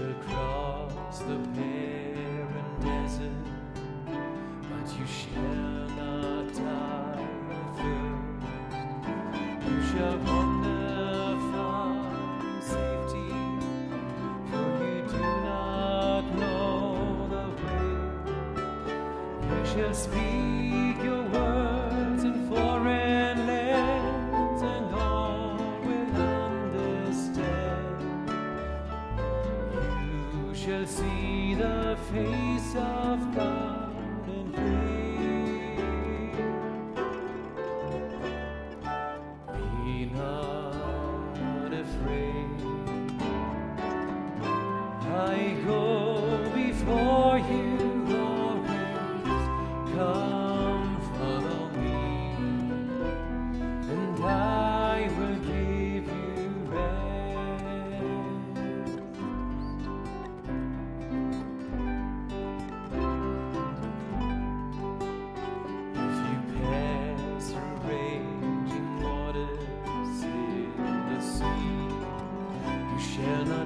across the barren desert, but you shall not die first. You shall safety, for you do not know the way. You shall speak your word. shall see the face of God and live. Be not afraid. I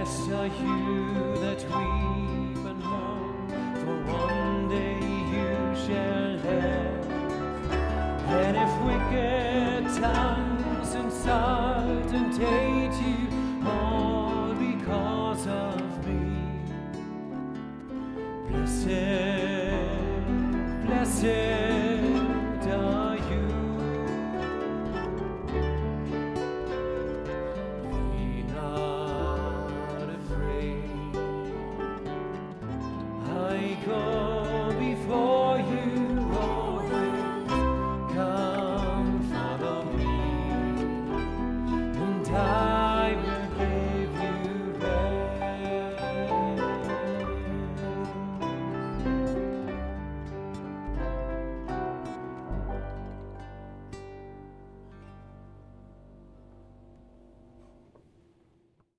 Blessed are you that we and mourn, for one day you shall live. And if wicked tongues insult and hate you, all because of me, blessed, blessed. my God.